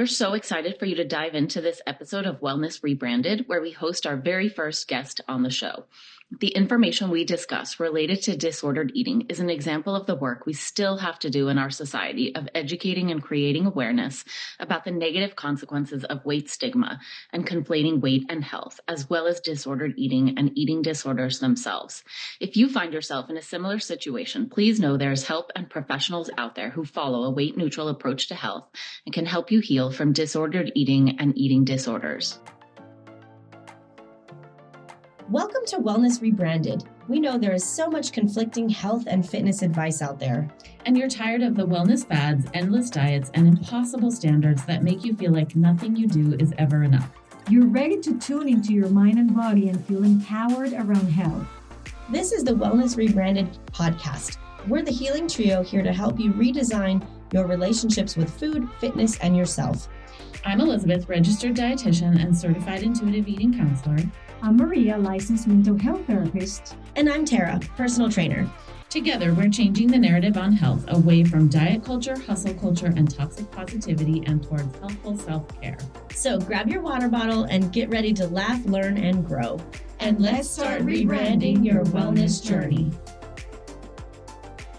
We're so excited for you to dive into this episode of Wellness Rebranded, where we host our very first guest on the show. The information we discuss related to disordered eating is an example of the work we still have to do in our society of educating and creating awareness about the negative consequences of weight stigma and conflating weight and health, as well as disordered eating and eating disorders themselves. If you find yourself in a similar situation, please know there is help and professionals out there who follow a weight neutral approach to health and can help you heal from disordered eating and eating disorders. Welcome to Wellness Rebranded. We know there is so much conflicting health and fitness advice out there. And you're tired of the wellness fads, endless diets, and impossible standards that make you feel like nothing you do is ever enough. You're ready to tune into your mind and body and feel empowered around health. This is the Wellness Rebranded podcast. We're the healing trio here to help you redesign your relationships with food, fitness, and yourself. I'm Elizabeth, registered dietitian and certified intuitive eating counselor. I'm Maria, licensed mental health therapist. And I'm Tara, personal trainer. Together, we're changing the narrative on health away from diet culture, hustle culture, and toxic positivity and towards healthful self care. So grab your water bottle and get ready to laugh, learn, and grow. And let's start rebranding your wellness journey.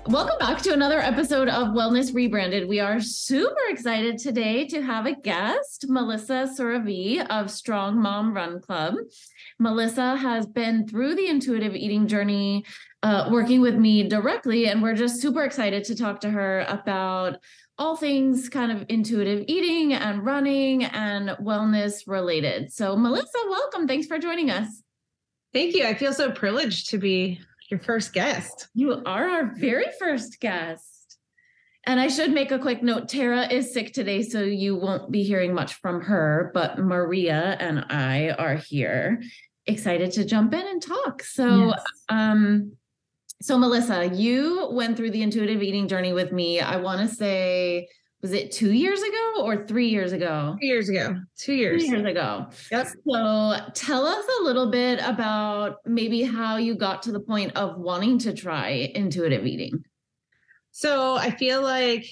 Welcome back to another episode of Wellness Rebranded. We are super excited today to have a guest, Melissa Szurovy of Strong Mom Run Club. Melissa has been through the intuitive eating journey, uh, working with me directly, and we're just super excited to talk to her about all things kind of intuitive eating and running and wellness related. So, Melissa, welcome. Thanks for joining us. Thank you. I feel so privileged to be your first guest. You are our very first guest. And I should make a quick note Tara is sick today, so you won't be hearing much from her, but Maria and I are here excited to jump in and talk. So, yes. um, so Melissa, you went through the intuitive eating journey with me. I want to say was it two years ago or three years ago? Two years ago. Two years. Two years ago. Yep. So tell us a little bit about maybe how you got to the point of wanting to try intuitive eating. So I feel like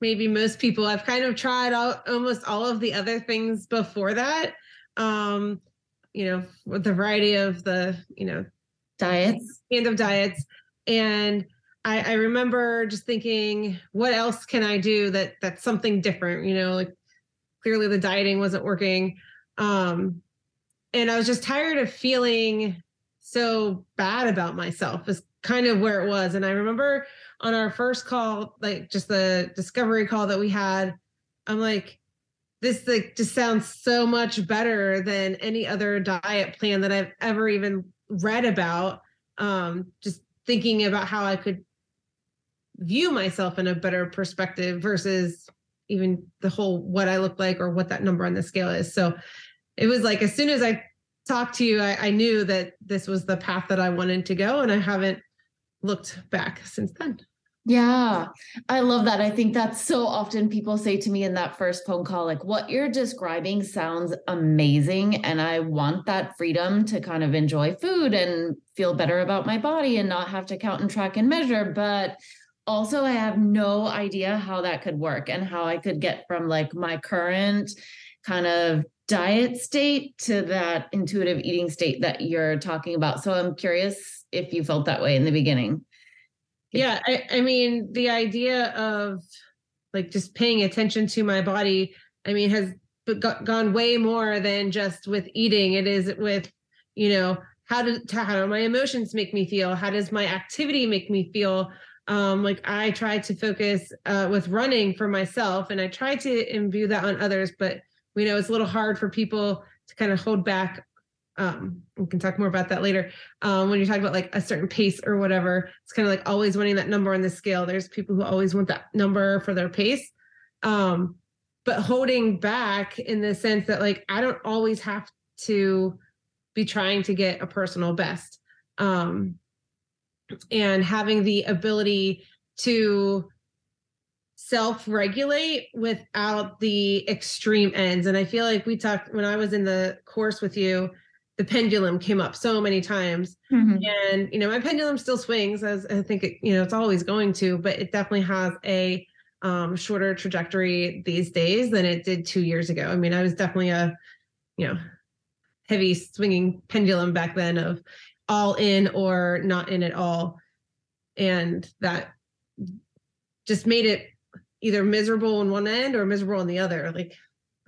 maybe most people I've kind of tried all, almost all of the other things before that. Um, you know, with the variety of the, you know, diets, and of diets. And I, I remember just thinking, what else can I do that that's something different? You know, like clearly the dieting wasn't working. Um, and I was just tired of feeling so bad about myself is kind of where it was. And I remember on our first call, like just the discovery call that we had, I'm like, this like just sounds so much better than any other diet plan that I've ever even read about. Um, just thinking about how I could view myself in a better perspective versus even the whole what I look like or what that number on the scale is. So it was like as soon as I talked to you, I, I knew that this was the path that I wanted to go, and I haven't looked back since then. Yeah, I love that. I think that's so often people say to me in that first phone call, like, what you're describing sounds amazing. And I want that freedom to kind of enjoy food and feel better about my body and not have to count and track and measure. But also, I have no idea how that could work and how I could get from like my current kind of diet state to that intuitive eating state that you're talking about. So I'm curious if you felt that way in the beginning. Yeah, I, I mean, the idea of like just paying attention to my body, I mean, has gone way more than just with eating. It is with, you know, how do how do my emotions make me feel? How does my activity make me feel? Um, like I try to focus uh, with running for myself, and I try to imbue that on others, but we know it's a little hard for people to kind of hold back um we can talk more about that later um when you're talking about like a certain pace or whatever. It's kind of like always wanting that number on the scale. There's people who always want that number for their pace um but holding back in the sense that like i don't always have to be trying to get a personal best um and having the ability to self regulate without the extreme ends and i feel like we talked when i was in the course with you the pendulum came up so many times mm-hmm. and you know my pendulum still swings as i think it you know it's always going to but it definitely has a um, shorter trajectory these days than it did two years ago. I mean, I was definitely a, you know, heavy swinging pendulum back then of all in or not in at all. And that just made it either miserable on one end or miserable on the other. Like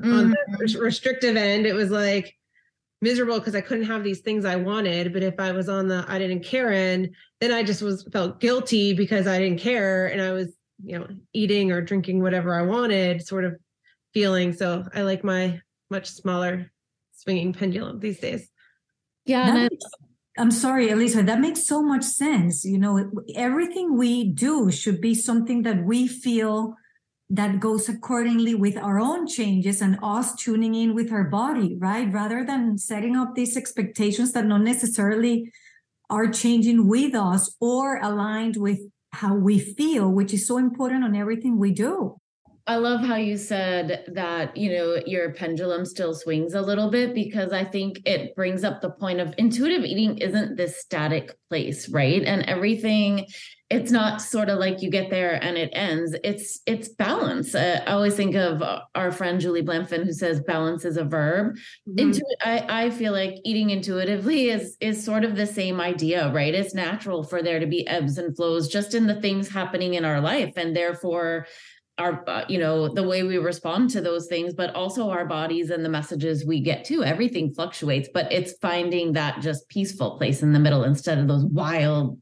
mm-hmm. on the mm-hmm. restrictive end, it was like miserable because I couldn't have these things I wanted. But if I was on the I didn't care end, then I just was felt guilty because I didn't care and I was, you know, eating or drinking whatever I wanted, sort of feeling. So I like my much smaller swinging pendulum these days. Yeah. I'm sorry, Elisa, that makes so much sense. You know, everything we do should be something that we feel that goes accordingly with our own changes and us tuning in with our body, right? Rather than setting up these expectations that not necessarily are changing with us or aligned with how we feel, which is so important on everything we do. I love how you said that, you know, your pendulum still swings a little bit because I think it brings up the point of intuitive eating isn't this static place, right? And everything it's not sort of like you get there and it ends. It's it's balance. Uh, I always think of our friend Julie Blanfin who says balance is a verb. Mm-hmm. Intu- I I feel like eating intuitively is is sort of the same idea, right? It's natural for there to be ebbs and flows just in the things happening in our life and therefore our uh, you know the way we respond to those things but also our bodies and the messages we get to everything fluctuates but it's finding that just peaceful place in the middle instead of those wild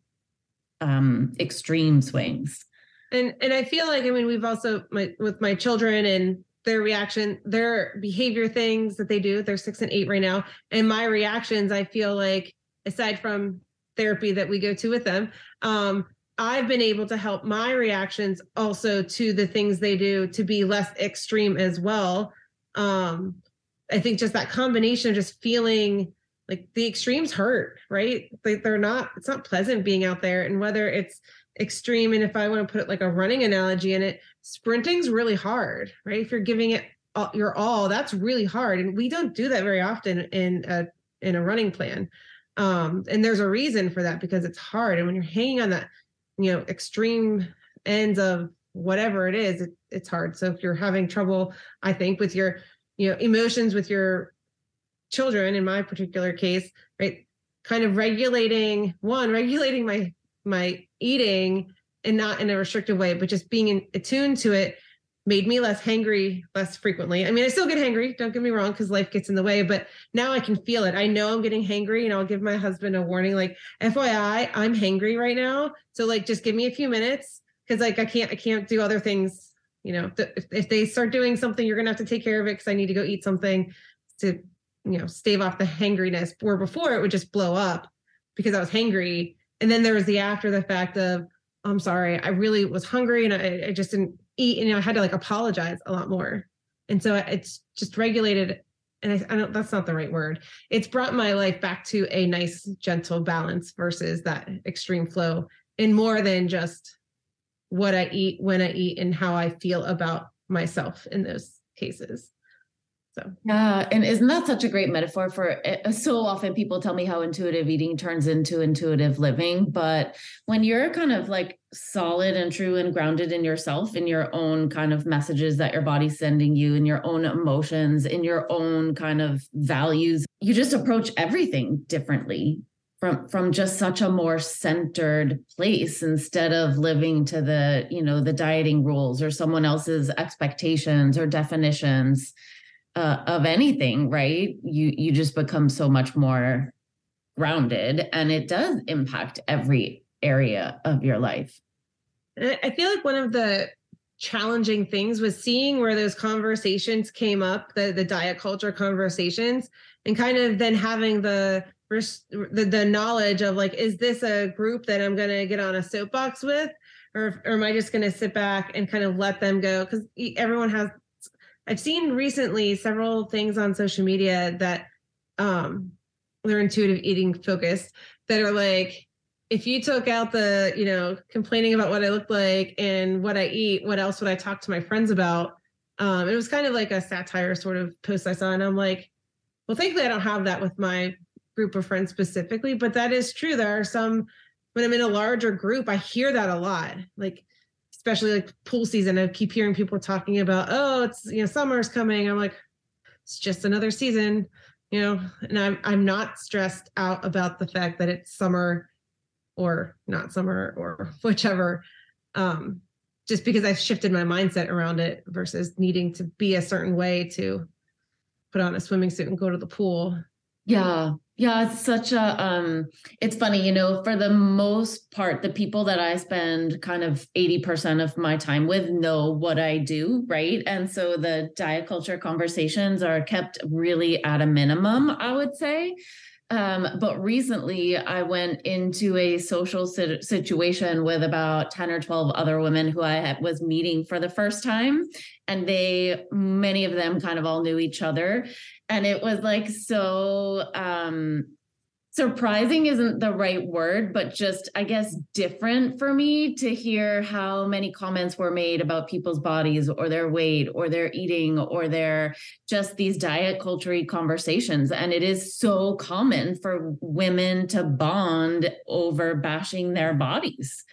um extreme swings. And and i feel like i mean we've also my with my children and their reaction their behavior things that they do they're six and eight right now and my reactions i feel like aside from therapy that we go to with them um I've been able to help my reactions also to the things they do to be less extreme as well. Um, I think just that combination of just feeling like the extremes hurt, right? Like they're not, it's not pleasant being out there. And whether it's extreme, and if I want to put like a running analogy in it, sprinting's really hard, right? If you're giving it all, your all, that's really hard. And we don't do that very often in a in a running plan. Um, and there's a reason for that because it's hard. And when you're hanging on that you know extreme ends of whatever it is it, it's hard. So if you're having trouble i think with your you know emotions with your children in my particular case right kind of regulating one regulating my my eating and not in a restrictive way but just being in, attuned to it made me less hangry less frequently. I mean, I still get hangry, don't get me wrong, because life gets in the way, but now I can feel it. I know I'm getting hangry and I'll give my husband a warning, like, FYI, I'm hangry right now. So like just give me a few minutes because like I can't I can't do other things. You know, if, if they start doing something, you're gonna have to take care of it because I need to go eat something to, you know, stave off the hangriness. Where before it would just blow up because I was hangry. And then there was the after the fact of, I'm sorry, I really was hungry and I, I just didn't eat and you know, I had to like apologize a lot more. And so it's just regulated and I, I, don't that's not the right word. It's brought my life back to a nice gentle balance versus that extreme flow in more than just what I eat, when I eat, and how I feel about myself in those cases. So. Yeah, and isn't that such a great metaphor for eh, so often people tell me how intuitive eating turns into intuitive living, but when you're kind of like solid and true and grounded in yourself in your own kind of messages that your body's sending you in your own emotions in your own kind of values, you just approach everything differently from from just such a more centered place instead of living to the, you know, the dieting rules or someone else's expectations or definitions uh, of anything, right? You you just become so much more grounded, and it does impact every area of your life. I feel like one of the challenging things was seeing where those conversations came up, the the diet culture conversations, and kind of then having the the, the knowledge of like, is this a group that I'm going to get on a soapbox with? Or, or am I just going to sit back and kind of let them go? Because everyone has I've seen recently several things on social media that um they're intuitive eating focused that are like if you took out the you know complaining about what I look like and what I eat, what else would I talk to my friends about? Um, it was kind of like a satire sort of post I saw, and I'm like, well, thankfully I don't have that with my group of friends specifically, but that is true. There are some when I'm in a larger group, I hear that a lot. Like especially like pool season. I keep hearing people talking about, oh, it's you know, summer's coming. I'm like, it's just another season, you know, and I'm I'm not stressed out about the fact that it's summer or not summer or whichever. Um, just because I've shifted my mindset around it versus needing to be a certain way to put on a swimming suit and go to the pool. Yeah. Yeah, it's such a um it's funny, you know, for the most part the people that I spend kind of 80% of my time with know what I do, right? And so the diet culture conversations are kept really at a minimum, I would say. Um, but recently, I went into a social situation with about 10 or 12 other women who I was meeting for the first time. And they, many of them kind of all knew each other. And it was like so um, surprising isn't the right word, but just, I guess, different for me to hear how many comments were made about people's bodies or their weight or their eating or their just these diet culture conversations. And it is so common for women to bond over bashing their bodies.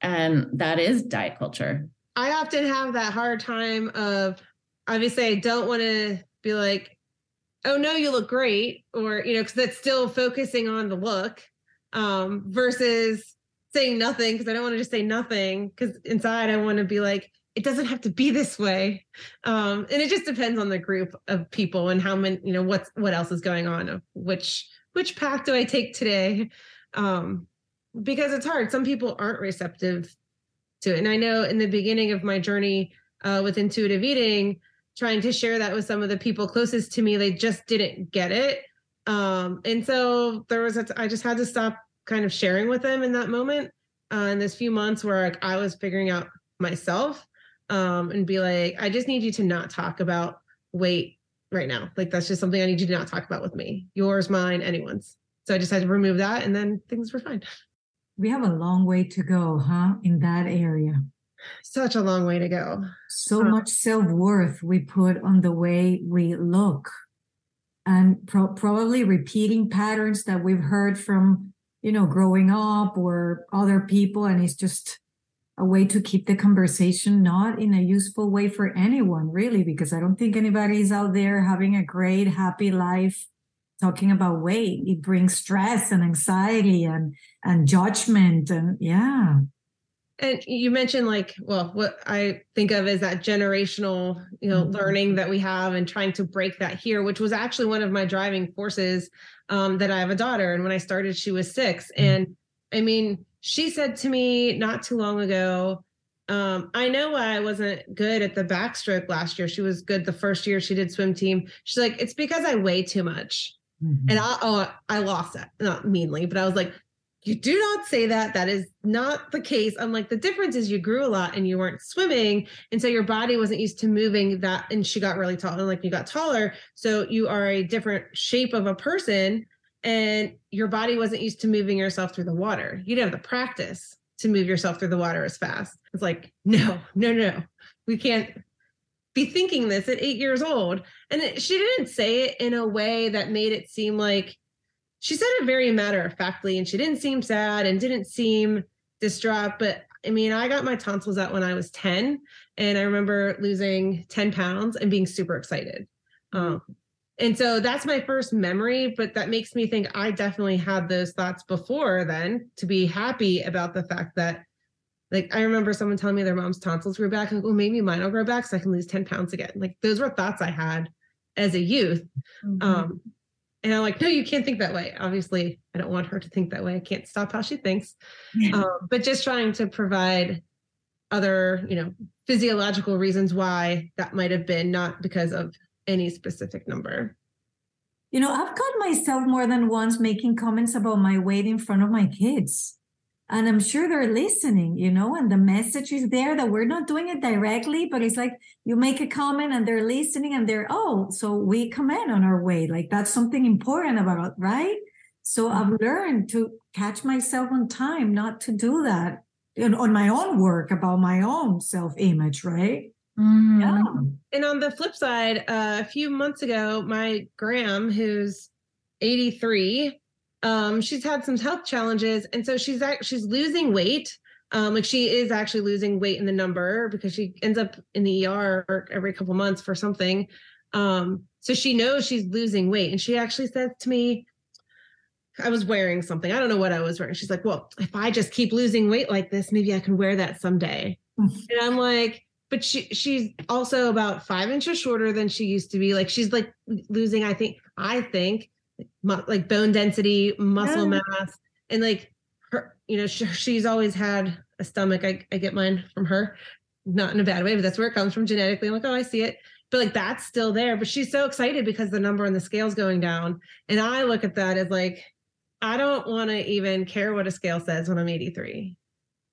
And that is diet culture. I often have that hard time of obviously I don't want to be like, oh no you look great or you know because that's still focusing on the look um versus saying nothing because i don't want to just say nothing because inside i want to be like it doesn't have to be this way. Um and it just depends on the group of people and how many you know what's what else is going on which which path do i take today? Um because it's hard some people aren't receptive to it and i know in the beginning of my journey uh, with intuitive eating trying to share that with some of the people closest to me they just didn't get it. Um and so there was a t- I just had to stop kind of sharing with them in that moment uh, in this few months where like, i was figuring out myself um and be like i just need you to not talk about weight right now. Like that's just something i need you to not talk about with me. Yours mine anyone's. So i just had to remove that and then things were fine. We have a long way to go huh in that area such a long way to go. So much self worth we put on the way we look, and pro- probably repeating patterns that we've heard from, you know, growing up or other people. And it's just a way to keep the conversation not in a useful way for anyone, really, because I don't think anybody's out there having a great, happy life talking about weight. It brings stress and anxiety and and judgment and yeah and you mentioned like well what i think of as that generational you know mm-hmm. learning that we have and trying to break that here which was actually one of my driving forces um, that i have a daughter and when i started she was 6 mm-hmm. and i mean she said to me not too long ago um, I know why I wasn't good at the backstroke last year. She was good the first year she did swim team. She's like, it's because I weigh too much. Mm-hmm. And I, oh, I lost that, not meanly, but I was like, you do not say that. That is not the case. I'm like, the difference is you grew a lot and you weren't swimming. And so your body wasn't used to moving that. And she got really tall and like you got taller. So you are a different shape of a person and your body wasn't used to moving yourself through the water. You didn't have the practice to move yourself through the water as fast. It's like, no, no, no, we can't be thinking this at eight years old. And she didn't say it in a way that made it seem like, she said it very matter of factly and she didn't seem sad and didn't seem distraught but i mean i got my tonsils out when i was 10 and i remember losing 10 pounds and being super excited. Um, and so that's my first memory but that makes me think i definitely had those thoughts before then to be happy about the fact that like i remember someone telling me their mom's tonsils grew back and well maybe mine will grow back so i can lose 10 pounds again. Like those were thoughts i had as a youth. Mm-hmm. um, and I'm like, no, you can't think that way. Obviously, I don't want her to think that way. I can't stop how she thinks. um, but just trying to provide other, you know, physiological reasons why that might have been, not because of any specific number. You know, I've caught myself more than once making comments about my weight in front of my kids and i'm sure they're listening you know and the message is there that we're not doing it directly but it's like you make a comment and they're listening and they're oh so we comment on our way like that's something important about it right so i've mm-hmm. learned to catch myself on time not to do that on my own work about my own self-image right mm-hmm. yeah and on the flip side uh, a few months ago my gram who's 83 um she's had some health challenges and so she's she's losing weight Um, like she is actually losing weight in the number because she ends up in the ER every couple months for something. Um, so she knows she's losing weight. And she actually says to me, I was wearing something. I don't know what I was wearing. She's like, Well, if I just keep losing weight like this, maybe I can wear that someday. and I'm like, but she she's also about five inches shorter than she used to be. Like she's like losing, I think, I think, like bone density, muscle yeah. mass, and like her, you know, she, she's always had a stomach. I, I get mine from her, not in a bad way, but that's where it comes from genetically. I'm like, oh, I see it. But like that's still there. But she's so excited because the number on the scale's going down. And I look at that as like, I don't want to even care what a scale says when I'm 83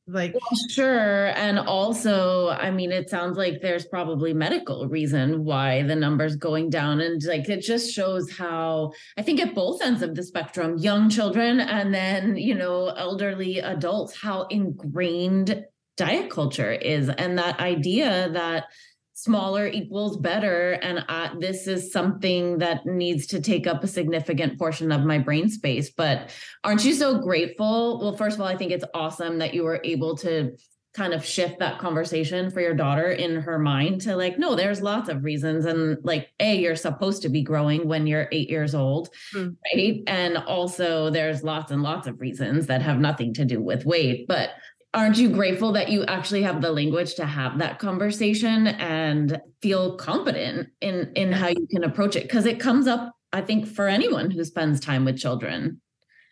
like well, sure and also i mean it sounds like there's probably medical reason why the numbers going down and like it just shows how i think at both ends of the spectrum young children and then you know elderly adults how ingrained diet culture is and that idea that smaller equals better. And I, this is something that needs to take up a significant portion of my brain space. But aren't you so grateful? Well first of all i think it's awesome that you were able to kind of shift that conversation for your daughter in her mind to like no there's lots of reasons. And like a you're supposed to be growing when you're 8 years old mm. right? And also there's lots and lots of reasons that have nothing to do with weight. But aren't you grateful that you actually have the language to have that conversation and feel confident in in how you can approach it? Because it comes up i think for anyone who spends time with children.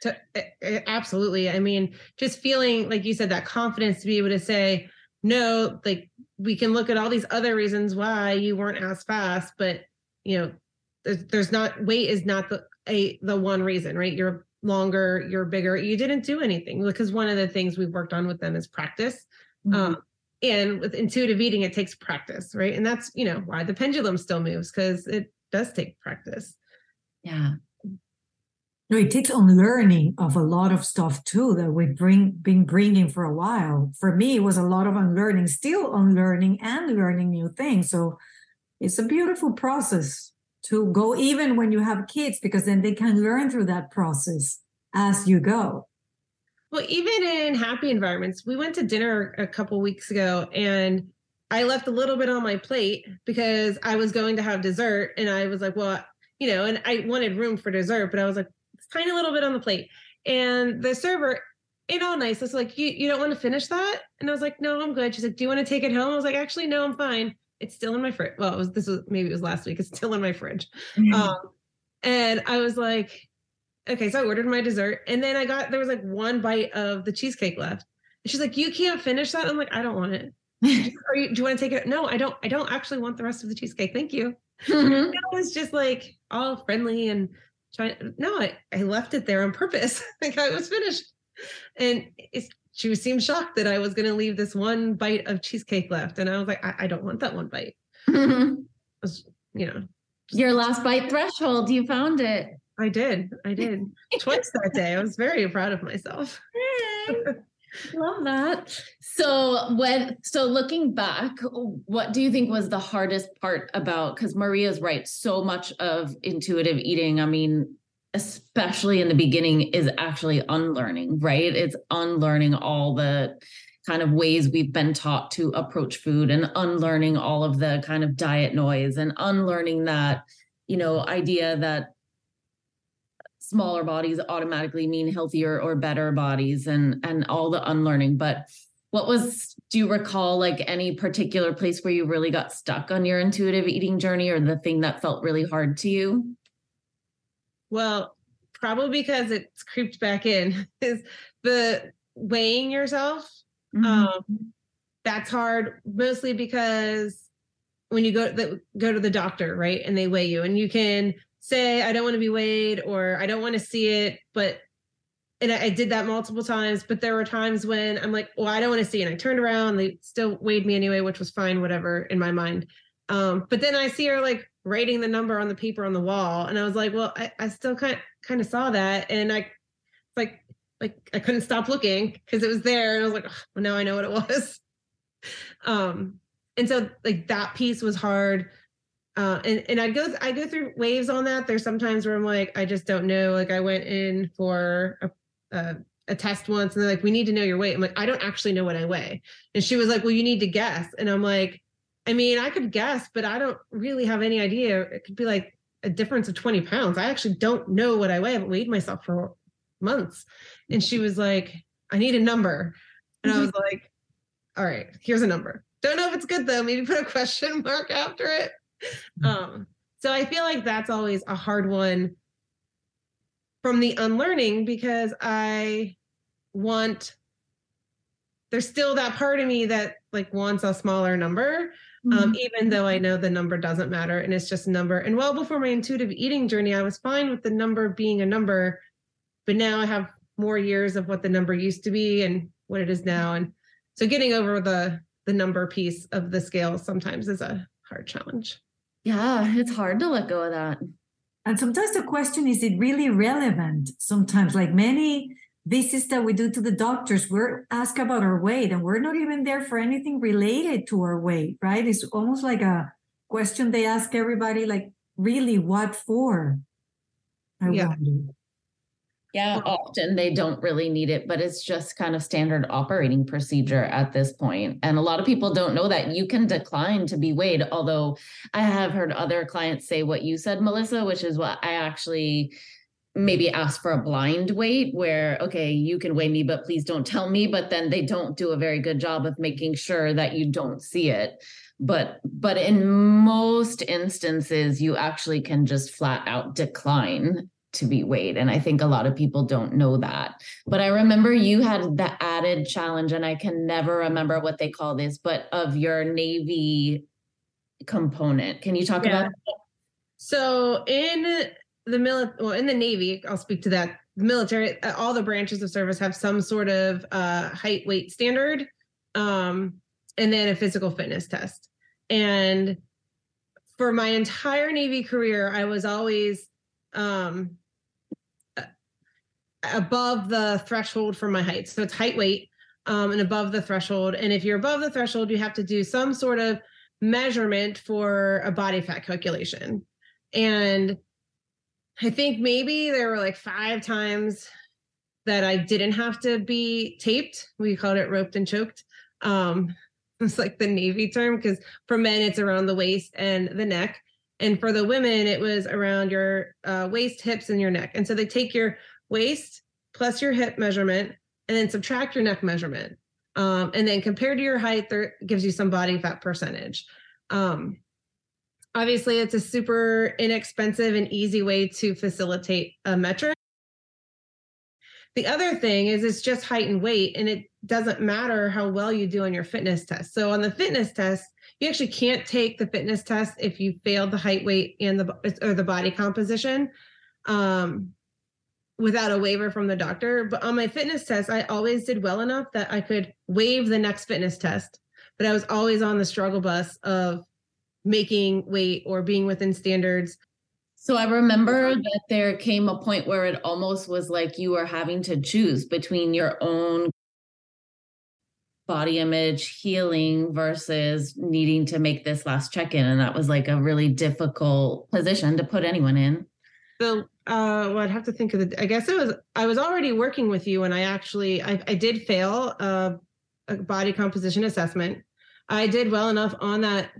To, eh, eh, absolutely. I mean just feeling like you said that confidence to be able to say no like we can look at all these other reasons why you weren't as fast but you know there's, there's not weight is not the a the one reason right? You're longer, you're bigger. You didn't do anything because one of the things we've worked on with them is practice. Mm-hmm. Um, and with intuitive eating, it takes practice, right? And that's you know why the pendulum still moves because it does take practice. Yeah. No, it takes unlearning of a lot of stuff too that we've bring been bringing for a while. For me, it was a lot of unlearning, still unlearning and learning new things. So it's a beautiful process to go even when you have kids because then they can learn through that process as you go well even in happy environments we went to dinner a couple weeks ago and i left a little bit on my plate because i was going to have dessert and i was like well you know and i wanted room for dessert but i was like tiny little bit on the plate and the server in all nice was like you, you don't want to finish that and i was like no i'm good she's like do you want to take it home i was like actually no i'm fine it's still in my fridge. Well, it was this was maybe it was last week. It's still in my fridge. Mm-hmm. Um, and I was like, okay, so I ordered my dessert, and then I got there was like one bite of the cheesecake left. And she's like, you can't finish that. I'm like, I don't want it. Are you, do you want to take it? No, I don't. I don't actually want the rest of the cheesecake. Thank you. Mm-hmm. It was just like all friendly and trying. No, I, I left it there on purpose. like I was finished, and it's she seemed shocked that I was going to leave this one bite of cheesecake left. And I was like, I, I don't want that one bite. Mm-hmm. was, you know, your last bite threshold, you found it. I did. I did twice that day. I was very proud of myself. Love that. So when so looking back, what do you think was the hardest part about because Maria's right, so much of intuitive eating, I mean, especially in the beginning, is actually unlearning, right? It's unlearning all the kind of ways we've been taught to approach food and unlearning all of the kind of diet noise and unlearning that, you know, idea that smaller bodies automatically mean healthier or better bodies and and all the unlearning but what was do you recall like any particular place where you really got stuck on your intuitive eating journey or the thing that felt really hard to you well, probably because it's creeped back in is the weighing yourself. Mm-hmm. Um, that's hard, mostly because when you go the, go to the doctor, right, and they weigh you, and you can say, "I don't want to be weighed," or "I don't want to see it," but and I, I, did that multiple times. But there were times when I'm like, "Well, I don't want to see," and I turned around, they still weighed me anyway, which was fine, whatever, in my mind. Um, but then I see her like writing the number on the paper on the wall, and I was like, well, I, I still kind kind of saw that, and I like like I couldn't stop looking because it was there, and I was like, well, now I know what it was. um, and so like that piece was hard. Uh, and and I go I go through waves on that. There's sometimes where I'm like I just don't know. Like I went in for a, a a test once and they're like, we need to know your weight. I'm like, I don't actually know what I weigh. And she was like, well, you need to guess. And I'm like, I mean, I could guess, but I don't really have any idea. It could be like a difference of 20 pounds. I actually don't know what I weigh. I haven't weighed myself for months. And she was like, I need a number. And I was like, all right, here's a number. Don't know if it's good though. Maybe put a question mark after it. Um, so I feel like that's always a hard one from the unlearning because I want there's still that part of me that like wants a smaller number um, mm-hmm. even though I know the number doesn't matter and it's just a number. And well before my intuitive eating journey, I was fine with the number being a number, but now I have more years of what the number used to be and what it is now. And so getting over the the number piece of the scale sometimes is a hard challenge. Yeah, it's hard to let go of that. And sometimes the question is it really relevant? Sometimes, like many visits that we do to the doctors, we're asked about our weight and we're not even there for anything related to our weight, right? It's almost like a question they ask everybody, like, really, what for? I yeah. wonder. Yeah, often they don't really need it, but it's just kind of standard operating procedure at this point. And a lot of people don't know that you can decline to be weighed. Although I have heard other clients say what you said, Melissa, which is what I actually maybe ask for a blind weight where okay you can weigh me but please don't tell me but then they don't do a very good job of making sure that you don't see it but but in most instances you actually can just flat out decline to be weighed and i think a lot of people don't know that but i remember you had the added challenge and i can never remember what they call this but of your navy component can you talk yeah. about that? so in the military, well, in the Navy, I'll speak to that. The military, uh, all the branches of service have some sort of uh, height weight standard, um, and then a physical fitness test. And for my entire Navy career, I was always um, above the threshold for my height. So it's height weight um, and above the threshold. And if you're above the threshold, you have to do some sort of measurement for a body fat calculation. And I think maybe there were like five times that I didn't have to be taped. We called it roped and choked. Um, it's like the Navy term because for men it's around the waist and the neck, and for the women it was around your uh, waist, hips, and your neck. And so they take your waist plus your hip measurement and then subtract your neck measurement, um, and then compared to your height, there gives you some body fat percentage. Um, obviously it's a super inexpensive and easy way to facilitate a metric. The other thing is it's just height and weight and it doesn't matter how well you do on your fitness test. So on the fitness test you actually can't take the fitness test if you failed the height weight and the or the body composition. Um, without a waiver from the doctor but on my fitness test i always did well enough that i could waive the next fitness test but i was always on the struggle bus of making weight or being within standards. So I remember that there came a point where it almost was like you were having to choose between your own body image healing versus needing to make this last check-in and that was like a really difficult position to put anyone in. So uh well I'd have to think of the I guess it was I was already working with you and I actually I, I did fail a, a body composition assessment. I did well enough on that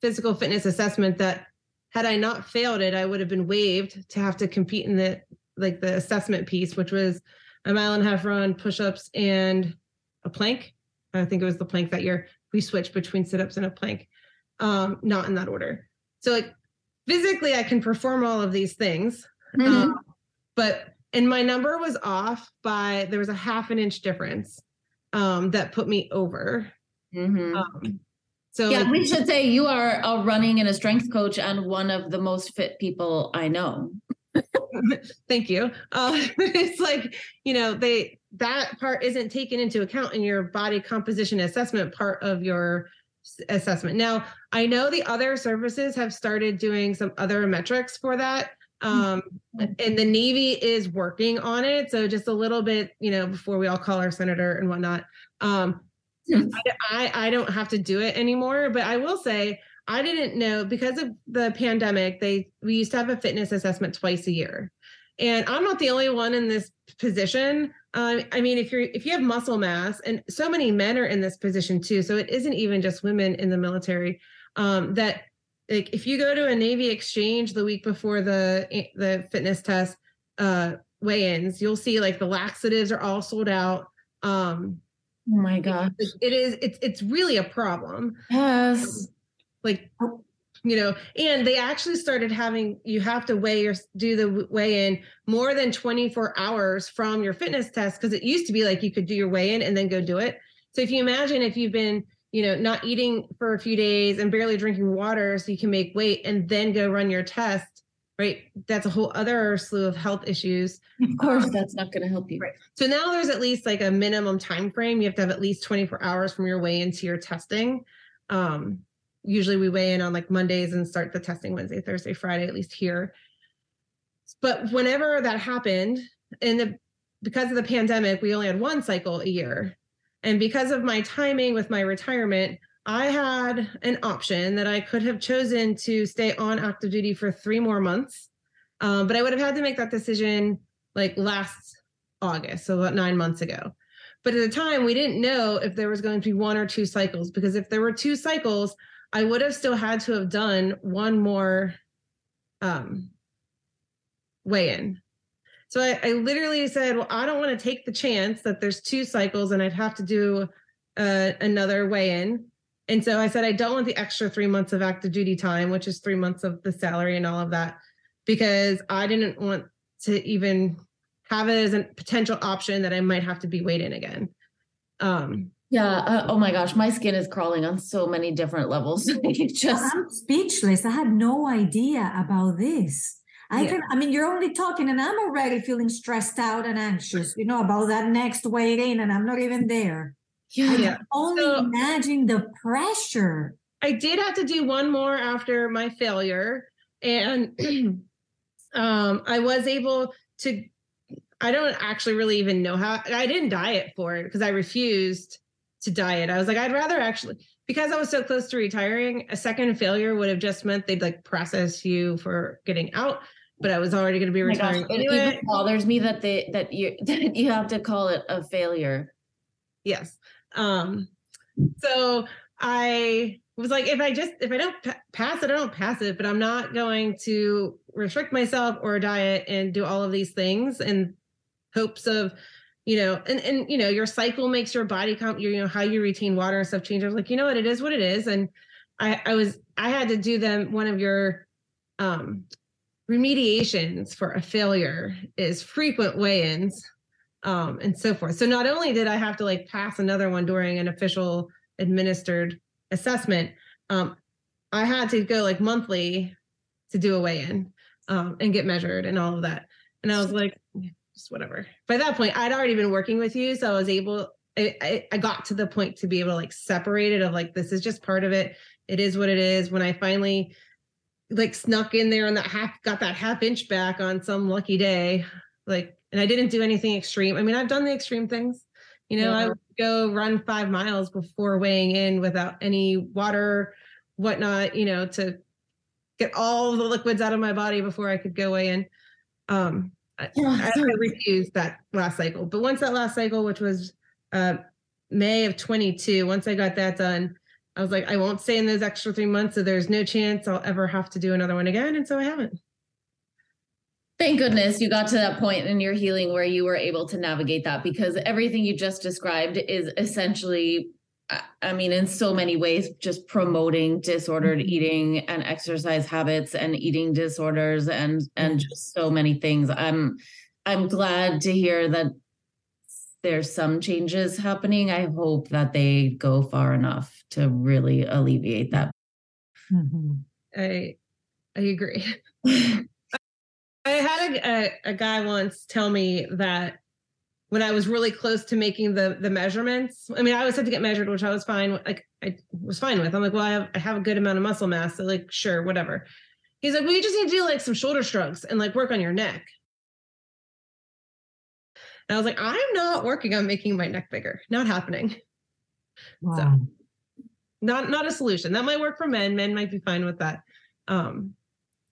physical fitness assessment that had I not failed it, I would have been waived to have to compete in the like the assessment piece, which was a mile and a half run, push-ups, and a plank. I think it was the plank that year. We switched between sit-ups and a plank, um, not in that order. So like physically, I can perform all of these things, mm-hmm. um, but and my number was off by there was a half an inch difference um, that put me over. Mm-hmm. Um, so yeah, we should say you are a running and a strength coach and one of the most fit people I know. Thank you. Uh, it's like you know they that part isn't taken into account in your body composition assessment part of your assessment. Now I know the other services have started doing some other metrics for that. Um, and the Navy is working on it. So just a little bit, you know, before we all call our senator and whatnot. Um, I, I, don't have to do it anymore. But I will say I didn't know because of the pandemic. They we used to have a fitness assessment twice a year, and I'm not the only one in this position. Uh, I mean, if you're if you have muscle mass, and so many men are in this position too, so it isn't even just women in the military. Um, that like if you go to a Navy exchange the week before the the fitness test uh, weigh-ins, you'll see like the laxatives are all sold out. Um, oh my gosh, it, it is. It's it's really a problem. Yes. Like you know and they actually started having you have to weigh or do the weigh in more than 24 hours from your fitness test because it used to be like you could do your weigh in and then go do it so if you imagine if you've been you know not eating for a few days and barely drinking water so you can make weight and then go run your test right? That's a whole other slew of health issues. Of course um, that's not going to help you. right. So now there's at least like a minimum time frame you have to have at least 24 hours from your weigh into your testing. Um usually we weigh in on like Mondays and start the testing Wednesday, Thursday, Friday, at least here. But whenever that happened, and the because of the pandemic, we only had one cycle a year. And because of my timing with my retirement, I had an option that I could have chosen to stay on active duty for three more months. Um, but I would have had to make that decision like last August, so about nine months ago. But at the time, we didn't know if there was going to be one or two cycles because if there were two cycles, I would have still had to have done one more um, weigh in. So I, I, literally said, well, I don't want to take the chance that there's two cycles and I'd have to do uh, another weigh in. And so I said, I don't want the extra three months of active duty time, which is three months of the salary and all of that, because I didn't want to even have it as a potential option that I might have to be weighed in again. Um, yeah. Uh, oh my gosh, my skin is crawling on so many different levels. just I'm speechless. I had no idea about this. I yeah. can I mean you're only talking and I'm already feeling stressed out and anxious, you know, about that next waiting and I'm not even there. Yeah. I can only so, imagine the pressure. I did have to do one more after my failure. And um I was able to I don't actually really even know how I didn't diet for it because I refused to diet. I was like, I'd rather actually because I was so close to retiring, a second failure would have just meant they'd like process you for getting out. But I was already going to be oh retiring gosh, anyway. It even bothers me that they that you that you have to call it a failure. Yes. Um. So I was like, if I just if I don't pass it, I don't pass it. But I'm not going to restrict myself or diet and do all of these things in hopes of you know, and and you know, your cycle makes your body come, you know, how you retain water and stuff change. I was like, you know what, it is what it is. And I I was I had to do them one of your um remediations for a failure is frequent weigh-ins um and so forth. So not only did I have to like pass another one during an official administered assessment, um, I had to go like monthly to do a weigh-in um, and get measured and all of that. And I was like, just whatever. By that point, I'd already been working with you, so I was able. I, I, I got to the point to be able to like separate it of like this is just part of it. It is what it is. When I finally like snuck in there and that half got that half inch back on some lucky day, like, and I didn't do anything extreme. I mean, I've done the extreme things. You know, yeah. I would go run five miles before weighing in without any water, whatnot. You know, to get all the liquids out of my body before I could go weigh in. Um, I, I, refused that last cycle. But once that last cycle, which was uh, May of 22, once I got that done, I was like, I won't stay in those extra three months. So there's no chance I'll ever have to do another one again. And so I haven't. Thank goodness you got to that point in your healing where you were able to navigate that because everything you just described is essentially I mean, in so many ways, just promoting disordered mm-hmm. eating and exercise habits and eating disorders and and just so many things. I'm I'm glad to hear that there's some changes happening. I hope that they go far enough to really alleviate that. Mm-hmm. I I agree. I had a, a, a guy once tell me that when I was really close to making the the measurements. I mean, I always had to get measured, which I was fine. Like I was fine with. I'm like, well, I have I have a good amount of muscle mass, so like, sure, whatever. He's like, well, you just need to do like some shoulder shrugs and like work on your neck. And I was like, I'm not working on making my neck bigger. Not happening. Wow. So not not a solution. That might work for men. Men might be fine with that. Um,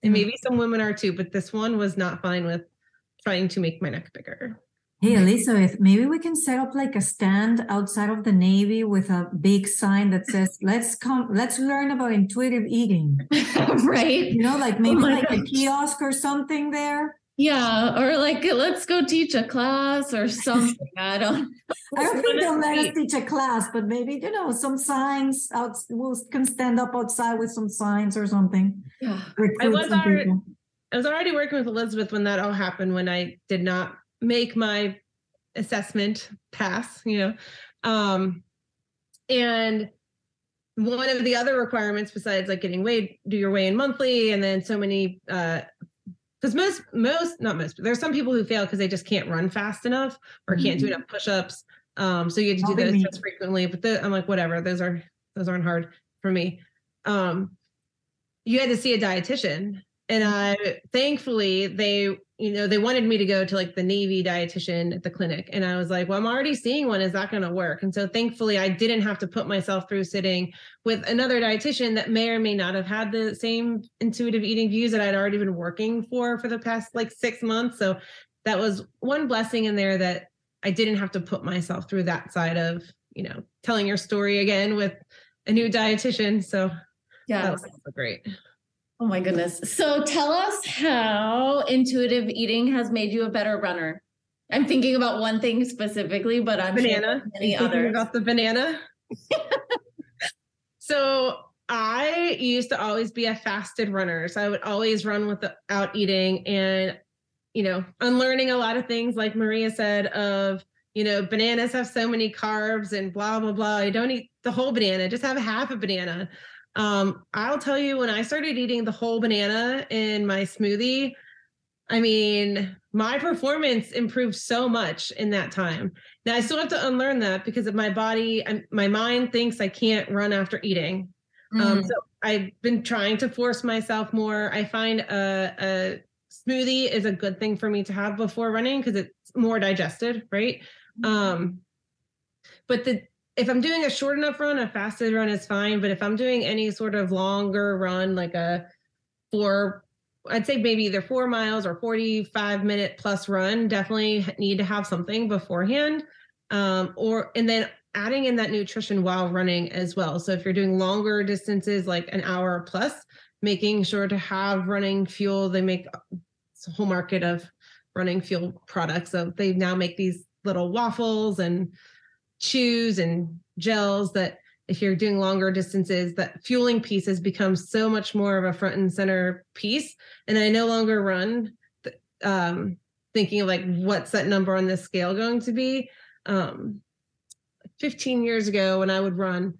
and maybe some women are too, but this one was not fine with trying to make my neck bigger. Hey, Elizabeth, maybe we can set up like a stand outside of the Navy with a big sign that says, let's come, let's learn about intuitive eating. right. You know, like maybe oh like gosh. a kiosk or something there. Yeah, or like let's go teach a class or something. I don't. I don't think they'll let us teach a class, but maybe you know some signs out. We can stand up outside with some signs or something. Yeah, I was already, I was already working with Elizabeth when that all happened. When I did not make my assessment pass, you know. Um, and one of the other requirements besides like getting weighed, do your weigh in monthly, and then so many uh because most most not most, but there's some people who fail because they just can't run fast enough or mm-hmm. can't do mm-hmm. enough push-ups. Um, so you have to do those tests frequently. But the, I'm like, whatever, those are those aren't hard for me. Um, you had to see a dietitian, and I thankfully they you know, they wanted me to go to like the Navy dietitian at the clinic. And I was like, well, I'm already seeing one. Is that going to work? And so thankfully, I didn't have to put myself through sitting with another dietitian that may or may not have had the same intuitive eating views that I'd already been working for for the past like six months. So that was one blessing in there that I didn't have to put myself through that side of, you know, telling your story again with a new dietitian. So yeah, that was great. Oh my goodness. So tell us how intuitive eating has made you a better runner. I'm thinking about one thing specifically, but I'm banana. Sure many others. About the banana. so I used to always be a fasted runner. So I would always run without eating and, you know, unlearning a lot of things, like Maria said, of, you know, bananas have so many carbs and blah, blah, blah. You don't eat the whole banana, just have half a banana. Um, I'll tell you, when I started eating the whole banana in my smoothie, I mean, my performance improved so much in that time. Now I still have to unlearn that because of my body and my mind thinks I can't run after eating. Mm. Um, so I've been trying to force myself more. I find a, a smoothie is a good thing for me to have before running because it's more digested, right? Mm. Um, but the if I'm doing a short enough run, a fasted run is fine. But if I'm doing any sort of longer run, like a four, I'd say maybe either four miles or 45 minute plus run, definitely need to have something beforehand. Um, or, and then adding in that nutrition while running as well. So if you're doing longer distances, like an hour plus, making sure to have running fuel. They make a whole market of running fuel products. So they now make these little waffles and chews and gels that if you're doing longer distances that fueling piece has become so much more of a front and center piece and i no longer run um, thinking of like what's that number on this scale going to be um, 15 years ago when i would run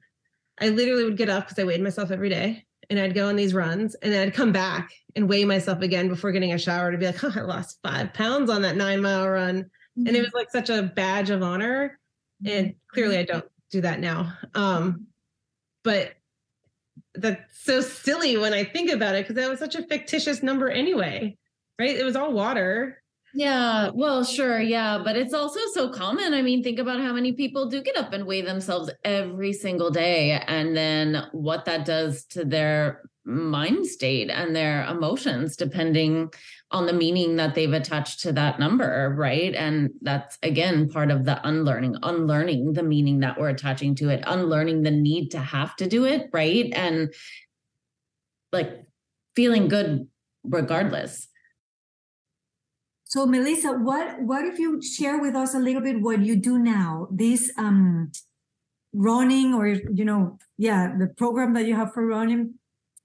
i literally would get up because i weighed myself every day and i'd go on these runs and then i'd come back and weigh myself again before getting a shower to be like oh i lost five pounds on that nine mile run mm-hmm. and it mm-hmm. was like such a badge of honor and clearly I don't do that now. Um, but that's so silly when I think about it because that was such a fictitious number anyway, right? It was all water. Yeah, well, sure, yeah, but it's also so common. I mean, think about how many people do get up and weigh themselves every single day, and then what that does to their mind state and their emotions, depending on the meaning that they've attached to that number, right? And that's again part of the unlearning, unlearning the meaning that we're attaching to it, unlearning the need to have to do it, right? And like feeling good regardless. So Melissa, what what if you share with us a little bit what you do now? This um running or you know, yeah, the program that you have for running.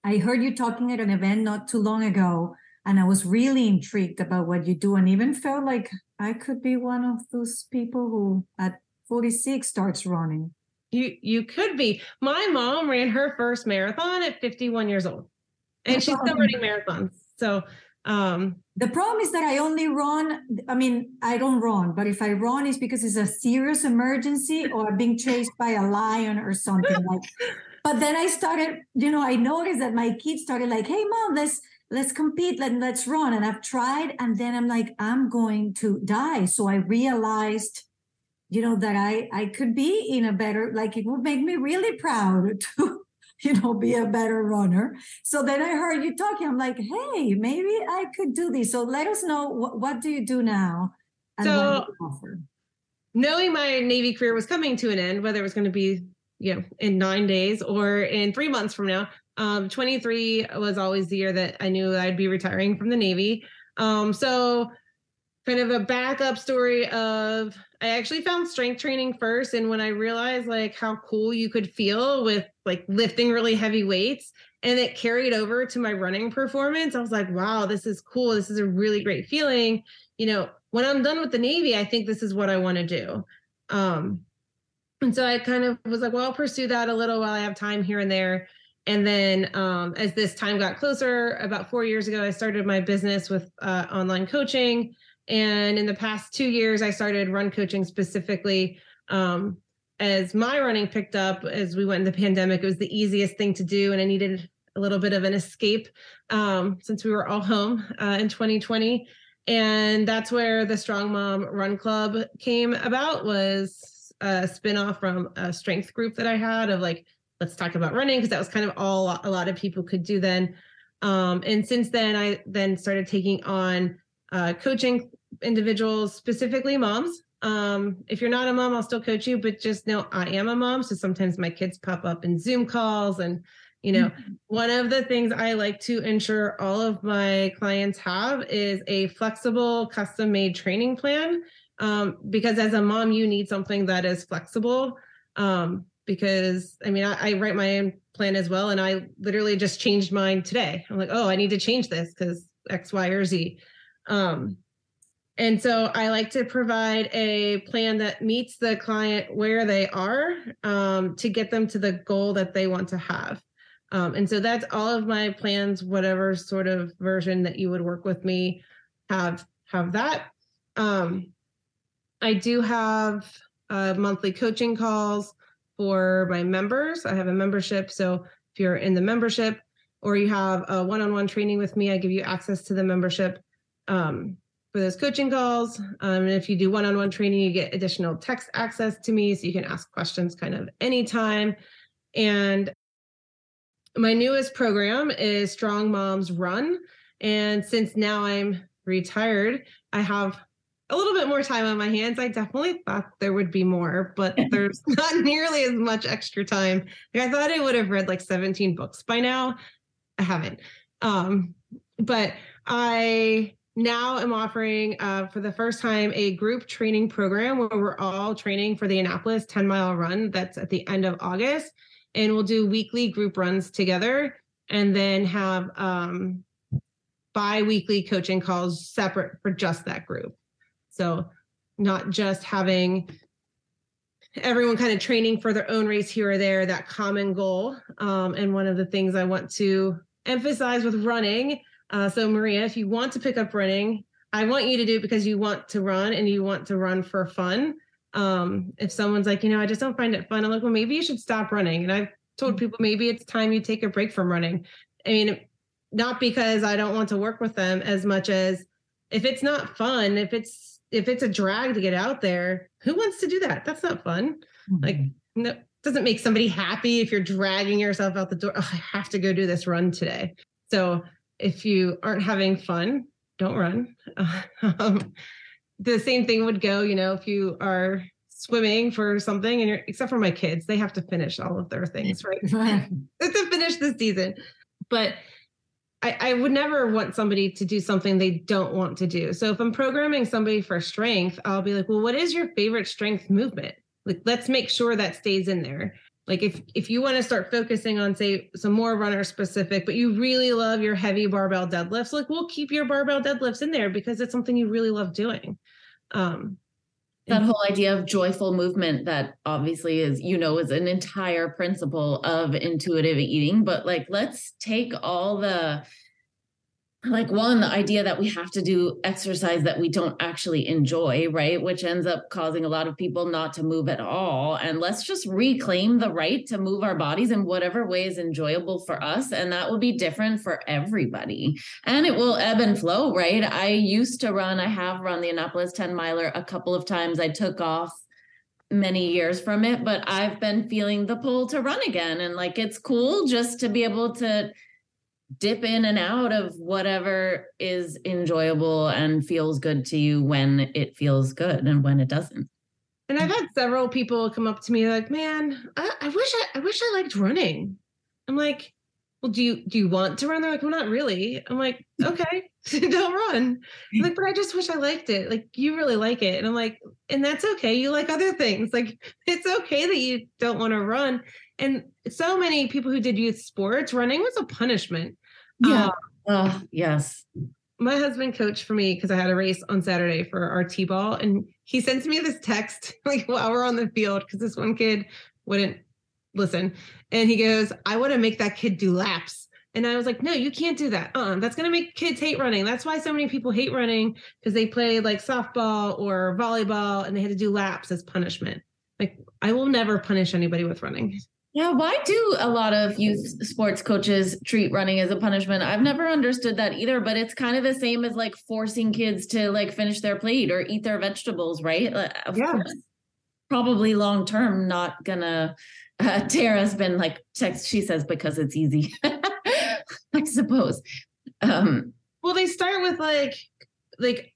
I heard you talking at an event not too long ago, and I was really intrigued about what you do, and even felt like I could be one of those people who at 46 starts running. You you could be. My mom ran her first marathon at 51 years old, and she's still running marathons. So um the problem is that i only run i mean i don't run but if i run it's because it's a serious emergency or I'm being chased by a lion or something like but then i started you know i noticed that my kids started like hey mom let's let's compete let, let's run and i've tried and then i'm like i'm going to die so i realized you know that i i could be in a better like it would make me really proud to you know, be a better runner. So then I heard you talking. I'm like, hey, maybe I could do this. So let us know what, what do you do now? so knowing my Navy career was coming to an end, whether it was going to be, you know, in nine days or in three months from now, um, 23 was always the year that I knew I'd be retiring from the Navy. Um, so kind of a backup story of I actually found strength training first. And when I realized like how cool you could feel with like lifting really heavy weights and it carried over to my running performance, I was like, wow, this is cool. This is a really great feeling. You know, when I'm done with the Navy, I think this is what I want to do. Um, and so I kind of was like, well, I'll pursue that a little while I have time here and there. And then um, as this time got closer, about four years ago, I started my business with uh, online coaching. And in the past two years, I started run coaching specifically. Um, as my running picked up as we went in the pandemic, it was the easiest thing to do. And I needed a little bit of an escape um, since we were all home uh, in 2020. And that's where the Strong Mom Run Club came about was a spinoff from a strength group that I had of like, let's talk about running because that was kind of all a lot of people could do then. Um, and since then, I then started taking on uh, coaching individuals, specifically moms. Um, if you're not a mom, I'll still coach you, but just know I am a mom. So sometimes my kids pop up in Zoom calls. And, you know, mm-hmm. one of the things I like to ensure all of my clients have is a flexible, custom made training plan. Um, because as a mom, you need something that is flexible. Um, because I mean, I, I write my own plan as well. And I literally just changed mine today. I'm like, oh, I need to change this because X, Y, or Z. Um, and so I like to provide a plan that meets the client where they are um, to get them to the goal that they want to have. Um, and so that's all of my plans, whatever sort of version that you would work with me, have have that. Um, I do have uh, monthly coaching calls for my members. I have a membership, so if you're in the membership or you have a one-on-one training with me, I give you access to the membership. Um, for those coaching calls. Um, and if you do one on one training, you get additional text access to me so you can ask questions kind of anytime. And my newest program is Strong Moms Run. And since now I'm retired, I have a little bit more time on my hands. I definitely thought there would be more, but there's not nearly as much extra time. Like I thought I would have read like 17 books by now. I haven't. Um, but I now I'm offering uh, for the first time a group training program where we're all training for the Annapolis 10 mile run that's at the end of August. And we'll do weekly group runs together and then have um, bi weekly coaching calls separate for just that group. So, not just having everyone kind of training for their own race here or there, that common goal. Um, and one of the things I want to emphasize with running uh, so, Maria, if you want to pick up running, I want you to do it because you want to run and you want to run for fun. Um, if someone's like, you know, I just don't find it fun, I'm like, well, maybe you should stop running. And I've told people maybe it's time you take a break from running. I mean, not because I don't want to work with them as much as if it's not fun, if it's if it's a drag to get out there, who wants to do that? That's not fun. Mm-hmm. Like, no, doesn't make somebody happy if you're dragging yourself out the door. Oh, I have to go do this run today. So if you aren't having fun, don't run. Um, the same thing would go, you know, if you are swimming for something and you're except for my kids, they have to finish all of their things, right? to finish the season. But I, I, would never want somebody to do something they don't want to do. So if I'm programming somebody for strength, I'll be like, well, what is your favorite strength movement? Like, let's make sure that stays in there like if if you want to start focusing on say some more runner specific but you really love your heavy barbell deadlifts like we'll keep your barbell deadlifts in there because it's something you really love doing um that whole idea of joyful movement that obviously is you know is an entire principle of intuitive eating but like let's take all the like one the idea that we have to do exercise that we don't actually enjoy right? Which ends up causing a lot of people not to move at all. And let's just reclaim the right to move our bodies in whatever way is enjoyable for us. And that will be different for everybody. And it will ebb and flow right? I used to run i have run the annapolis 10 miler a couple of times. I took off many years from it, but I've been feeling the pull to run again. And like it's cool just to be able to dip in and out of whatever is enjoyable and feels good to you when it feels good and when it doesn't. And I've had several people come up to me like, "Man, I, I wish I, I wish I liked running." I'm like, "Well, do you do you want to run?" They're like, "Well, not really." I'm like, "Okay, don't run." I'm like, but I just wish I liked it. Like, you really like it, and I'm like, and that's okay. You like other things. Like, it's okay that you don't want to run. And so many people who did youth sports, running was a punishment. Yeah. oh, yes. My husband coached for me because I had a race on Saturday for our T-ball, and he sends me this text like while we're on the field because this one kid wouldn't listen, and he goes, "I want to make that kid do laps." And I was like, no, you can't do that. Uh, that's going to make kids hate running. That's why so many people hate running because they play like softball or volleyball and they had to do laps as punishment. Like, I will never punish anybody with running. Yeah, why do a lot of youth sports coaches treat running as a punishment? I've never understood that either, but it's kind of the same as like forcing kids to like finish their plate or eat their vegetables, right? Of yeah. course, probably long term not gonna uh, Tara's been like text she says because it's easy. I suppose. Um well they start with like like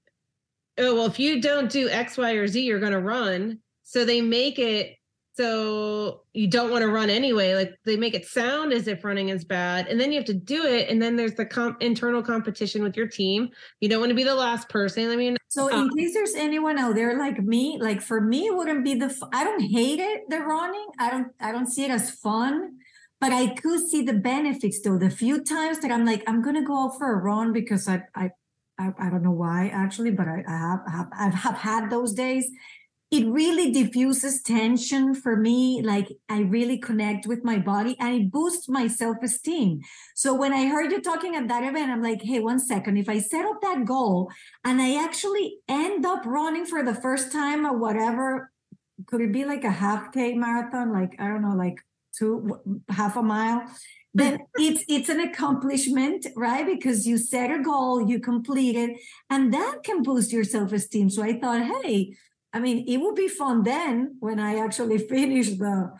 oh well if you don't do X, Y, or Z, you're gonna run. So they make it so you don't want to run anyway like they make it sound as if running is bad and then you have to do it and then there's the comp- internal competition with your team. You don't want to be the last person i mean so in um, case there's anyone out there like me like for me it wouldn't be the f- I don't hate it the running i don't i don't see it as fun but i could see the benefits though. The few times that i'm like i'm gonna go out for a run because i i I, I don't know why actually, but I, I have, have I have had those days it really diffuses tension for me. Like I really connect with my body and it boosts my self esteem. So when I heard you talking at that event, I'm like, hey, one second. If I set up that goal and I actually end up running for the first time or whatever, could it be like a half K marathon? Like, I don't know, like two, half a mile? then it's it's an accomplishment right because you set a goal you complete it and that can boost your self-esteem so i thought hey I mean, it would be fun then when I actually finish the.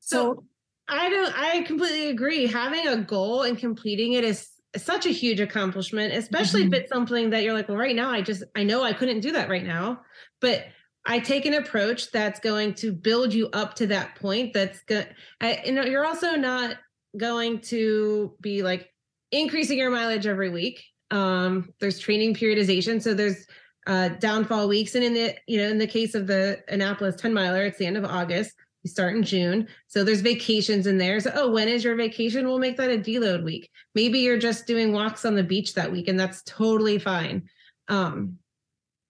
So, so I don't. I completely agree. Having a goal and completing it is such a huge accomplishment, especially mm-hmm. if it's something that you're like, well, right now I just I know I couldn't do that right now, but I take an approach that's going to build you up to that point. That's good. You know, you're also not going to be like increasing your mileage every week. Um, there's training periodization, so there's uh, downfall weeks. And in the, you know, in the case of the Annapolis 10 miler, it's the end of August. You start in June. So there's vacations in there. So, oh, when is your vacation? We'll make that a deload week. Maybe you're just doing walks on the beach that week, and that's totally fine. Um,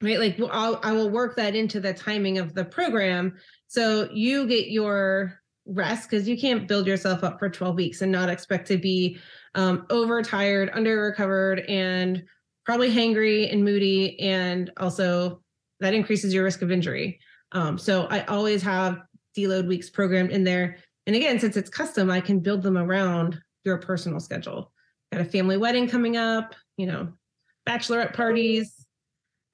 right. Like I'll, I will work that into the timing of the program. So you get your rest because you can't build yourself up for 12 weeks and not expect to be um, overtired, under recovered, and probably hangry and moody, and also that increases your risk of injury. Um, so I always have deload weeks programmed in there. And again, since it's custom, I can build them around your personal schedule. Got a family wedding coming up, you know, bachelorette parties,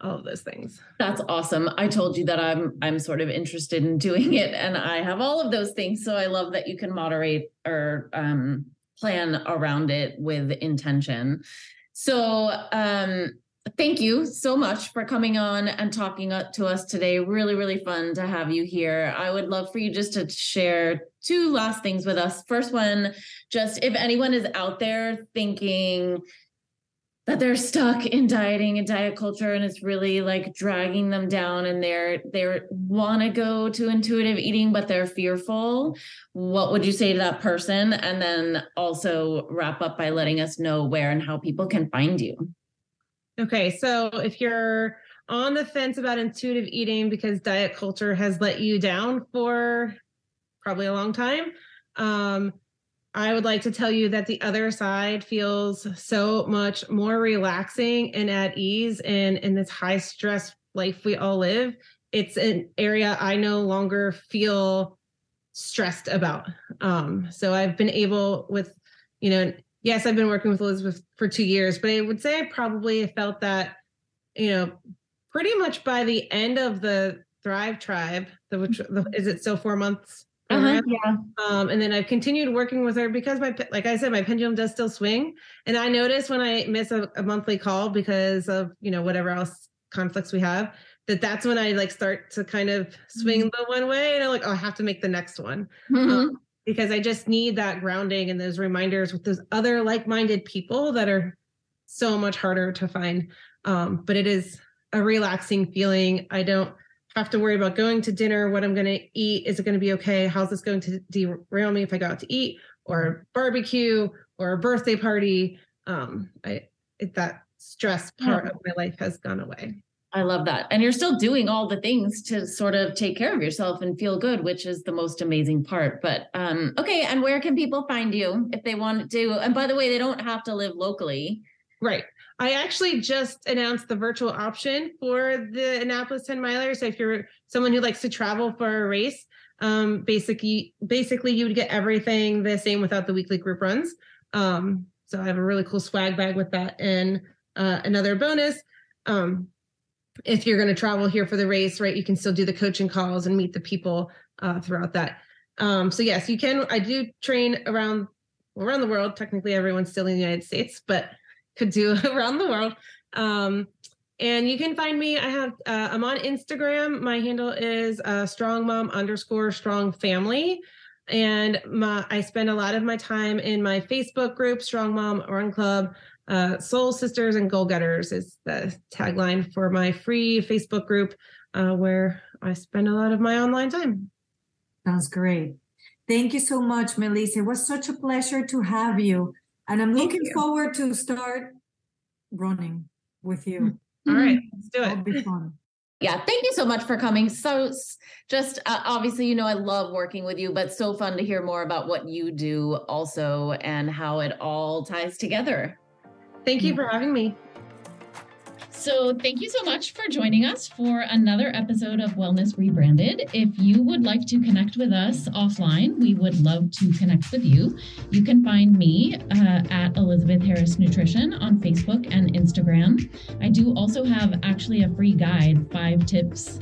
all of those things. That's awesome. I told you that I'm I'm sort of interested in doing it and I have all of those things. So I love that you can moderate or um plan around it with intention. So, um, thank you so much for coming on and talking to us today. Really, really fun to have you here. I would love for you just to share two last things with us. First one, just if anyone is out there thinking, that they're stuck in dieting and diet culture and it's really like dragging them down and they're they want to go to intuitive eating but they're fearful. What would you say to that person? And then also wrap up by letting us know where and how people can find you. Okay so if you're on the fence about intuitive eating because diet culture has let you down for probably a long time um, I would like to tell you that the other side feels so much more relaxing and at ease in in this high stress life we all live. It's an area I no longer feel stressed about. Um, so I've been able with, you know, yes, I've been working with Elizabeth for two years, but I would say I probably felt that, you know, pretty much by the end of the Thrive Tribe, the which the, is it still four months? Uh-huh, yeah. Um, and then I've continued working with her because my, like I said, my pendulum does still swing. And I notice when I miss a, a monthly call because of, you know, whatever else conflicts we have, that that's when I like start to kind of swing the one way. And I'm like, oh, I have to make the next one Mhm. Um, because I just need that grounding and those reminders with those other like-minded people that are so much harder to find. Um, but it is a relaxing feeling. I don't have to worry about going to dinner, what I'm going to eat. Is it going to be okay? How's this going to derail me if I go out to eat or barbecue or a birthday party? Um, I it, that stress part of my life has gone away. I love that. And you're still doing all the things to sort of take care of yourself and feel good, which is the most amazing part. But um okay, and where can people find you if they want to? And by the way, they don't have to live locally. Right. I actually just announced the virtual option for the Annapolis 10 miler. So if you're someone who likes to travel for a race, um, basically, basically you would get everything the same without the weekly group runs. Um, so I have a really cool swag bag with that. And uh, another bonus, um, if you're going to travel here for the race, right, you can still do the coaching calls and meet the people uh, throughout that. Um, so yes, you can. I do train around around the world. Technically, everyone's still in the United States, but could do around the world. Um, and you can find me. I have uh, I'm on Instagram. My handle is uh, strong mom underscore strong family, and my I spend a lot of my time in my Facebook group, Strong Mom Run Club. Uh, Soul Sisters and Goal Getters is the tagline for my free Facebook group, uh, where I spend a lot of my online time. Sounds great. Thank you so much, Melissa. It was such a pleasure to have you. And I'm Thank looking you. forward to start running with you. All right, let's do it. It'll be fun. Yeah, thank you so much for coming. So, just uh, obviously, you know, I love working with you, but so fun to hear more about what you do also and how it all ties together. Thank you for having me. So, thank you so much for joining us for another episode of Wellness Rebranded. If you would like to connect with us offline, we would love to connect with you. You can find me uh, at Elizabeth Harris Nutrition on Facebook and Instagram. I do also have actually a free guide, five tips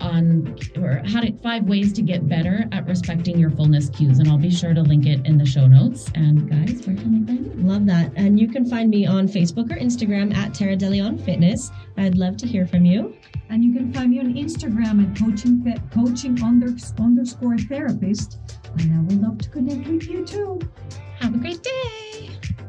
on or how to five ways to get better at respecting your fullness cues and I'll be sure to link it in the show notes and guys where can they find you? Love that. And you can find me on Facebook or Instagram at Tara DeLeon Fitness. I'd love to hear from you. And you can find me on Instagram at coaching Fe- coaching under, underscore therapist. And I would love to connect with you too. Have a great day.